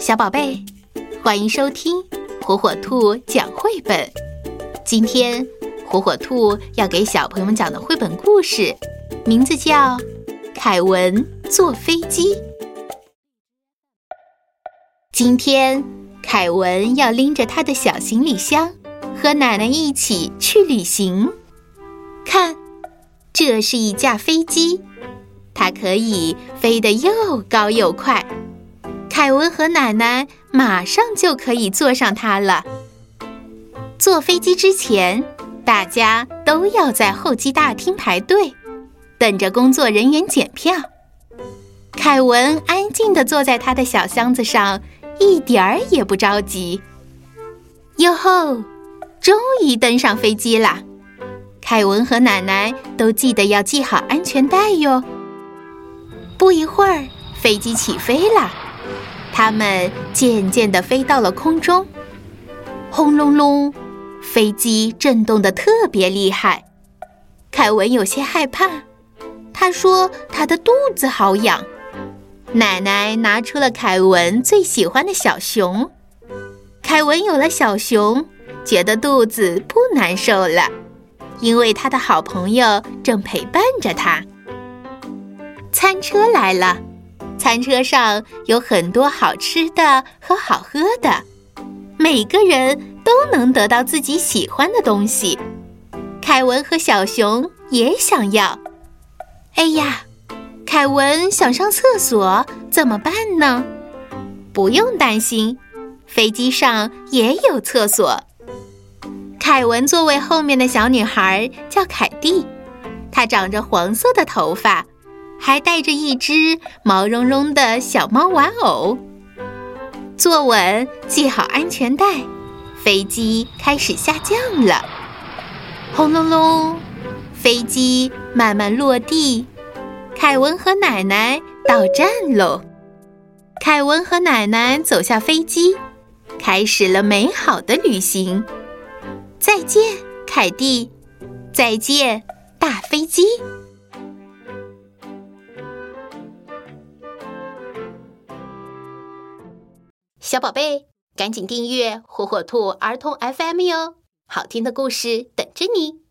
小宝贝，欢迎收听火火兔讲绘本。今天火火兔要给小朋友们讲的绘本故事，名字叫《凯文坐飞机》。今天凯文要拎着他的小行李箱，和奶奶一起去旅行。看，这是一架飞机，它可以飞得又高又快。凯文和奶奶马上就可以坐上它了。坐飞机之前，大家都要在候机大厅排队，等着工作人员检票。凯文安静地坐在他的小箱子上，一点儿也不着急。哟吼！终于登上飞机啦！凯文和奶奶都记得要系好安全带哟。不一会儿，飞机起飞了。他们渐渐地飞到了空中，轰隆隆，飞机震动得特别厉害。凯文有些害怕，他说他的肚子好痒。奶奶拿出了凯文最喜欢的小熊，凯文有了小熊，觉得肚子不难受了，因为他的好朋友正陪伴着他。餐车来了。餐车上有很多好吃的和好喝的，每个人都能得到自己喜欢的东西。凯文和小熊也想要。哎呀，凯文想上厕所怎么办呢？不用担心，飞机上也有厕所。凯文座位后面的小女孩叫凯蒂，她长着黄色的头发。还带着一只毛茸茸的小猫玩偶。坐稳，系好安全带，飞机开始下降了。轰隆隆，飞机慢慢落地。凯文和奶奶到站喽。凯文和奶奶走下飞机，开始了美好的旅行。再见，凯蒂。再见，大飞机。小宝贝，赶紧订阅火火兔儿童 FM 哟，好听的故事等着你。